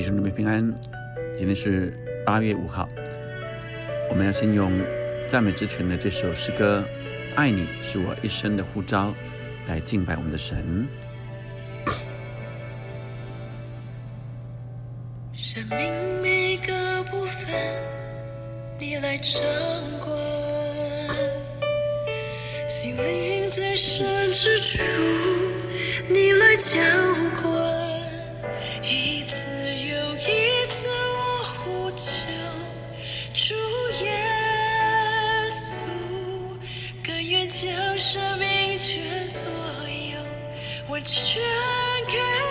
弟兄姊妹平安，今天是八月五号，我们要先用赞美之泉的这首诗歌《爱你是我一生的呼召》来敬拜我们的神。生命每个部分，你来掌管；心灵最深之处，你来浇灌。Which you?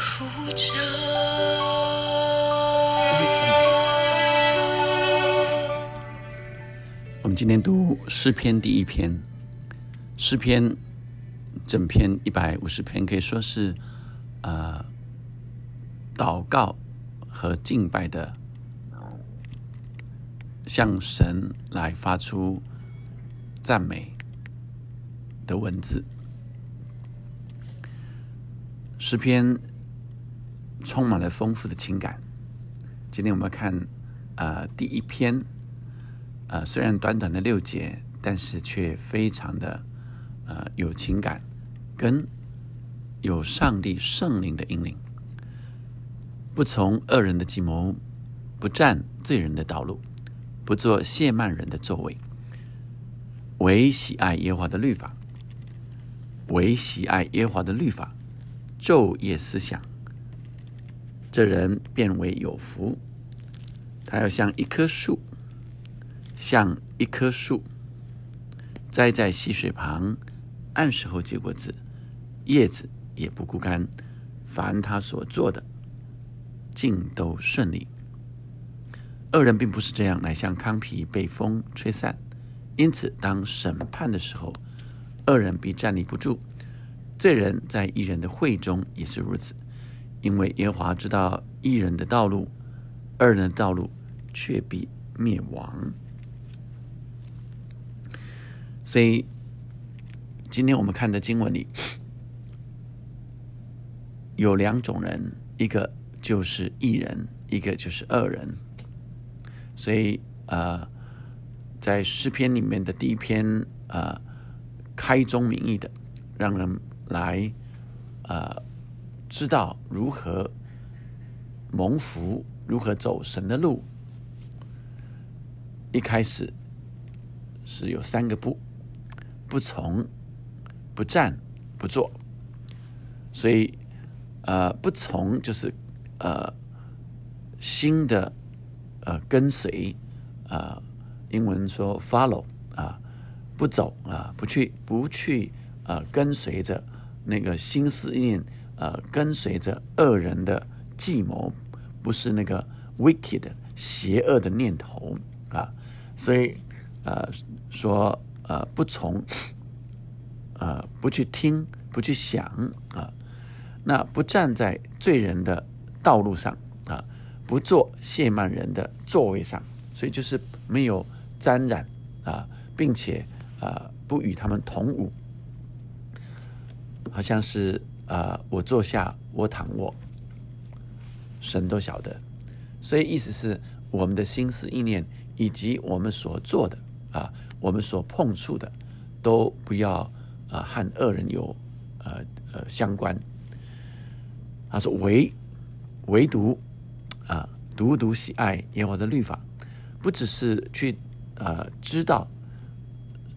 呼召。我们今天读诗篇第一篇，诗篇整篇一百五十篇可以说是呃祷告和敬拜的，向神来发出赞美的文字。诗篇充满了丰富的情感。今天我们看呃第一篇。呃，虽然短短的六节，但是却非常的呃有情感，跟有上帝圣灵的引领，不从恶人的计谋，不占罪人的道路，不做亵慢人的座位，唯喜爱耶华的律法，唯喜爱耶华的律法，昼夜思想，这人变为有福。他要像一棵树。像一棵树，栽在溪水旁，按时候结果子，叶子也不枯干。凡他所做的，尽都顺利。恶人并不是这样，乃像糠皮被风吹散。因此，当审判的时候，恶人必站立不住。罪人在义人的会中也是如此，因为耶和华知道一人的道路，二人的道路却必灭亡。所以，今天我们看的经文里 有两种人，一个就是一人，一个就是恶人。所以，呃，在诗篇里面的第一篇，呃，开宗明义的，让人来，呃，知道如何蒙福，如何走神的路。一开始是有三个不。不从，不站，不做，所以，呃，不从就是呃新的呃跟随，呃，英文说 follow 啊，不走啊，不去不去呃跟随着那个心思念，呃跟随着恶人的计谋，不是那个 wicked 邪恶的念头啊，所以呃说。呃，不从，呃，不去听，不去想啊，那不站在罪人的道路上啊，不做亵慢人的座位上，所以就是没有沾染啊，并且啊，不与他们同舞，好像是啊，我坐下，我躺卧，神都晓得，所以意思是我们的心思意念以及我们所做的啊。我们所碰触的，都不要啊和恶人有呃呃相关。他说唯唯独啊，独独喜爱耶和华的律法，不只是去呃知道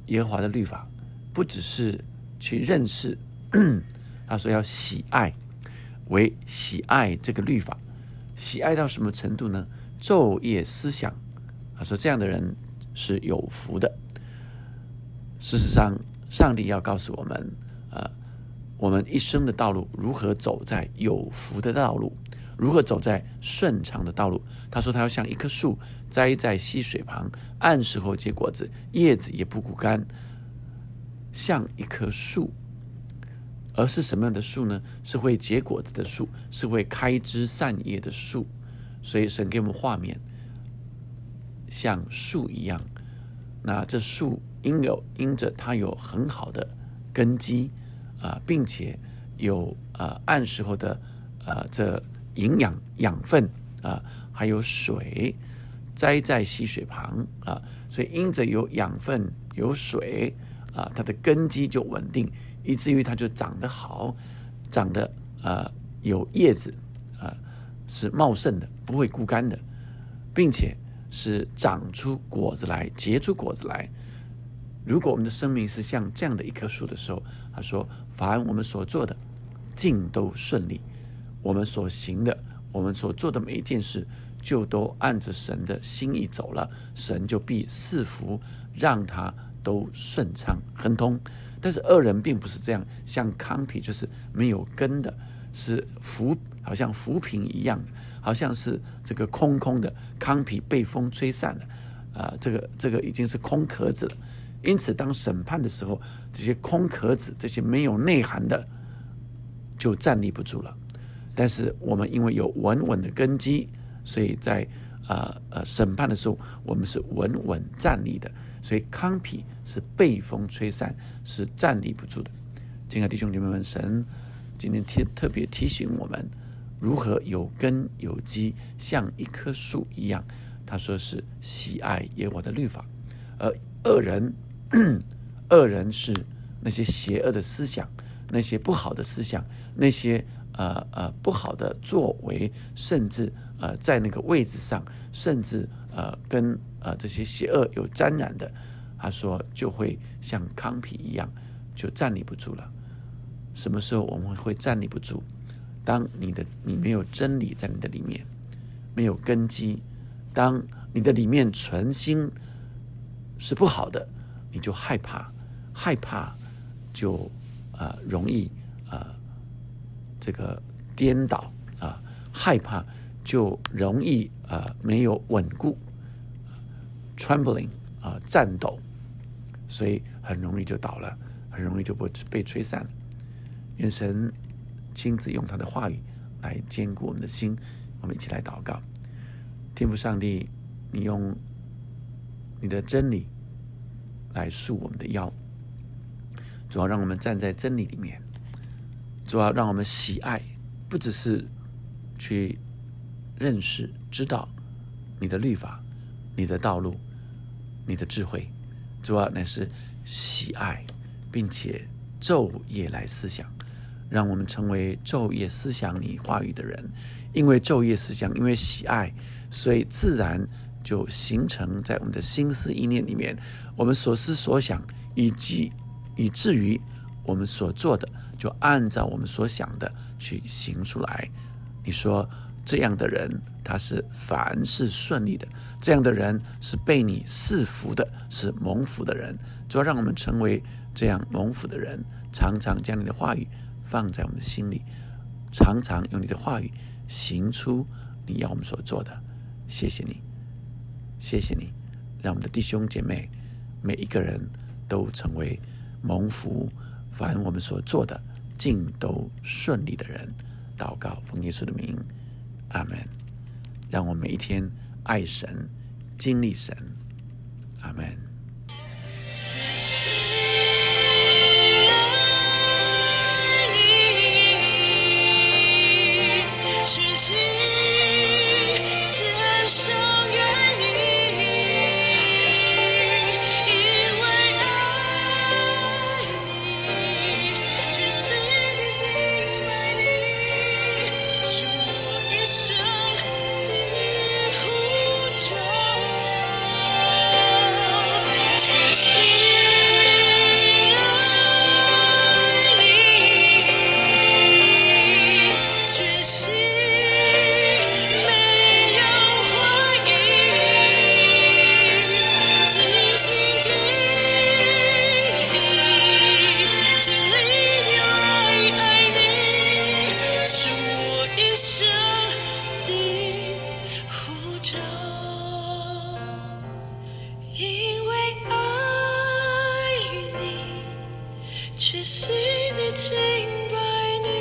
耶和华的律法，不只是去认识，他说要喜爱，为喜爱这个律法，喜爱到什么程度呢？昼夜思想，他说这样的人是有福的。事实上，上帝要告诉我们，呃，我们一生的道路如何走在有福的道路，如何走在顺畅的道路。他说，他要像一棵树栽在溪水旁，按时候结果子，叶子也不枯干，像一棵树。而是什么样的树呢？是会结果子的树，是会开枝散叶的树。所以神给我们画面，像树一样。那这树因有因着它有很好的根基啊，并且有呃按时候的呃这营养养分啊，还有水栽在溪水旁啊，所以因着有养分有水啊，它的根基就稳定，以至于它就长得好，长得呃有叶子啊。是茂盛的，不会枯干的，并且是长出果子来，结出果子来。如果我们的生命是像这样的一棵树的时候，他说：“凡我们所做的，尽都顺利；我们所行的，我们所做的每一件事，就都按着神的心意走了，神就必赐福，让他都顺畅亨通。”但是恶人并不是这样，像康皮就是没有根的，是浮。好像浮萍一样，好像是这个空空的糠皮被风吹散了，啊，这个这个已经是空壳子了。因此，当审判的时候，这些空壳子、这些没有内涵的，就站立不住了。但是，我们因为有稳稳的根基，所以在呃呃审判的时候，我们是稳稳站立的。所以，糠皮是被风吹散，是站立不住的。亲爱的弟兄姐妹们，神今天特特别提醒我们。如何有根有基，像一棵树一样？他说是喜爱耶和华的律法，而恶人，恶人是那些邪恶的思想，那些不好的思想，那些呃呃不好的作为，甚至呃在那个位置上，甚至呃跟呃这些邪恶有沾染的，他说就会像糠皮一样，就站立不住了。什么时候我们会站立不住？当你的你没有真理在你的里面，没有根基，当你的里面存心是不好的，你就害怕，害怕就啊容易啊这个颠倒啊，害怕就容易啊没有稳固，trembling 啊颤抖，所以很容易就倒了，很容易就被被吹散了，眼神。亲自用他的话语来坚固我们的心，我们一起来祷告。天父上帝，你用你的真理来束我们的腰，主要让我们站在真理里面，主要让我们喜爱，不只是去认识、知道你的律法、你的道路、你的智慧，主要乃是喜爱，并且昼夜来思想。让我们成为昼夜思想你话语的人，因为昼夜思想，因为喜爱，所以自然就形成在我们的心思意念里面。我们所思所想，以及以至于我们所做的，就按照我们所想的去行出来。你说这样的人，他是凡事顺利的；这样的人是被你赐福的，是蒙福的人。主要让我们成为这样蒙福的人，常常将你的话语。放在我们的心里，常常用你的话语行出你要我们所做的。谢谢你，谢谢你，让我们的弟兄姐妹每一个人都成为蒙福，凡我们所做的尽都顺利的人。祷告，奉耶稣的名，阿门。让我每一天爱神，经历神，阿门。真心的敬拜你，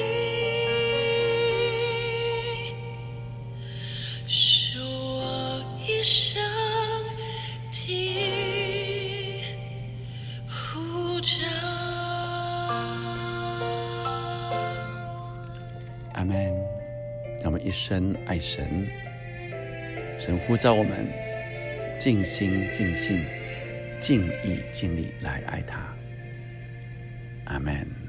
是我一生的呼召。阿门。让我们一生爱神，神呼召我们尽心尽性、尽意尽力来爱他。阿门。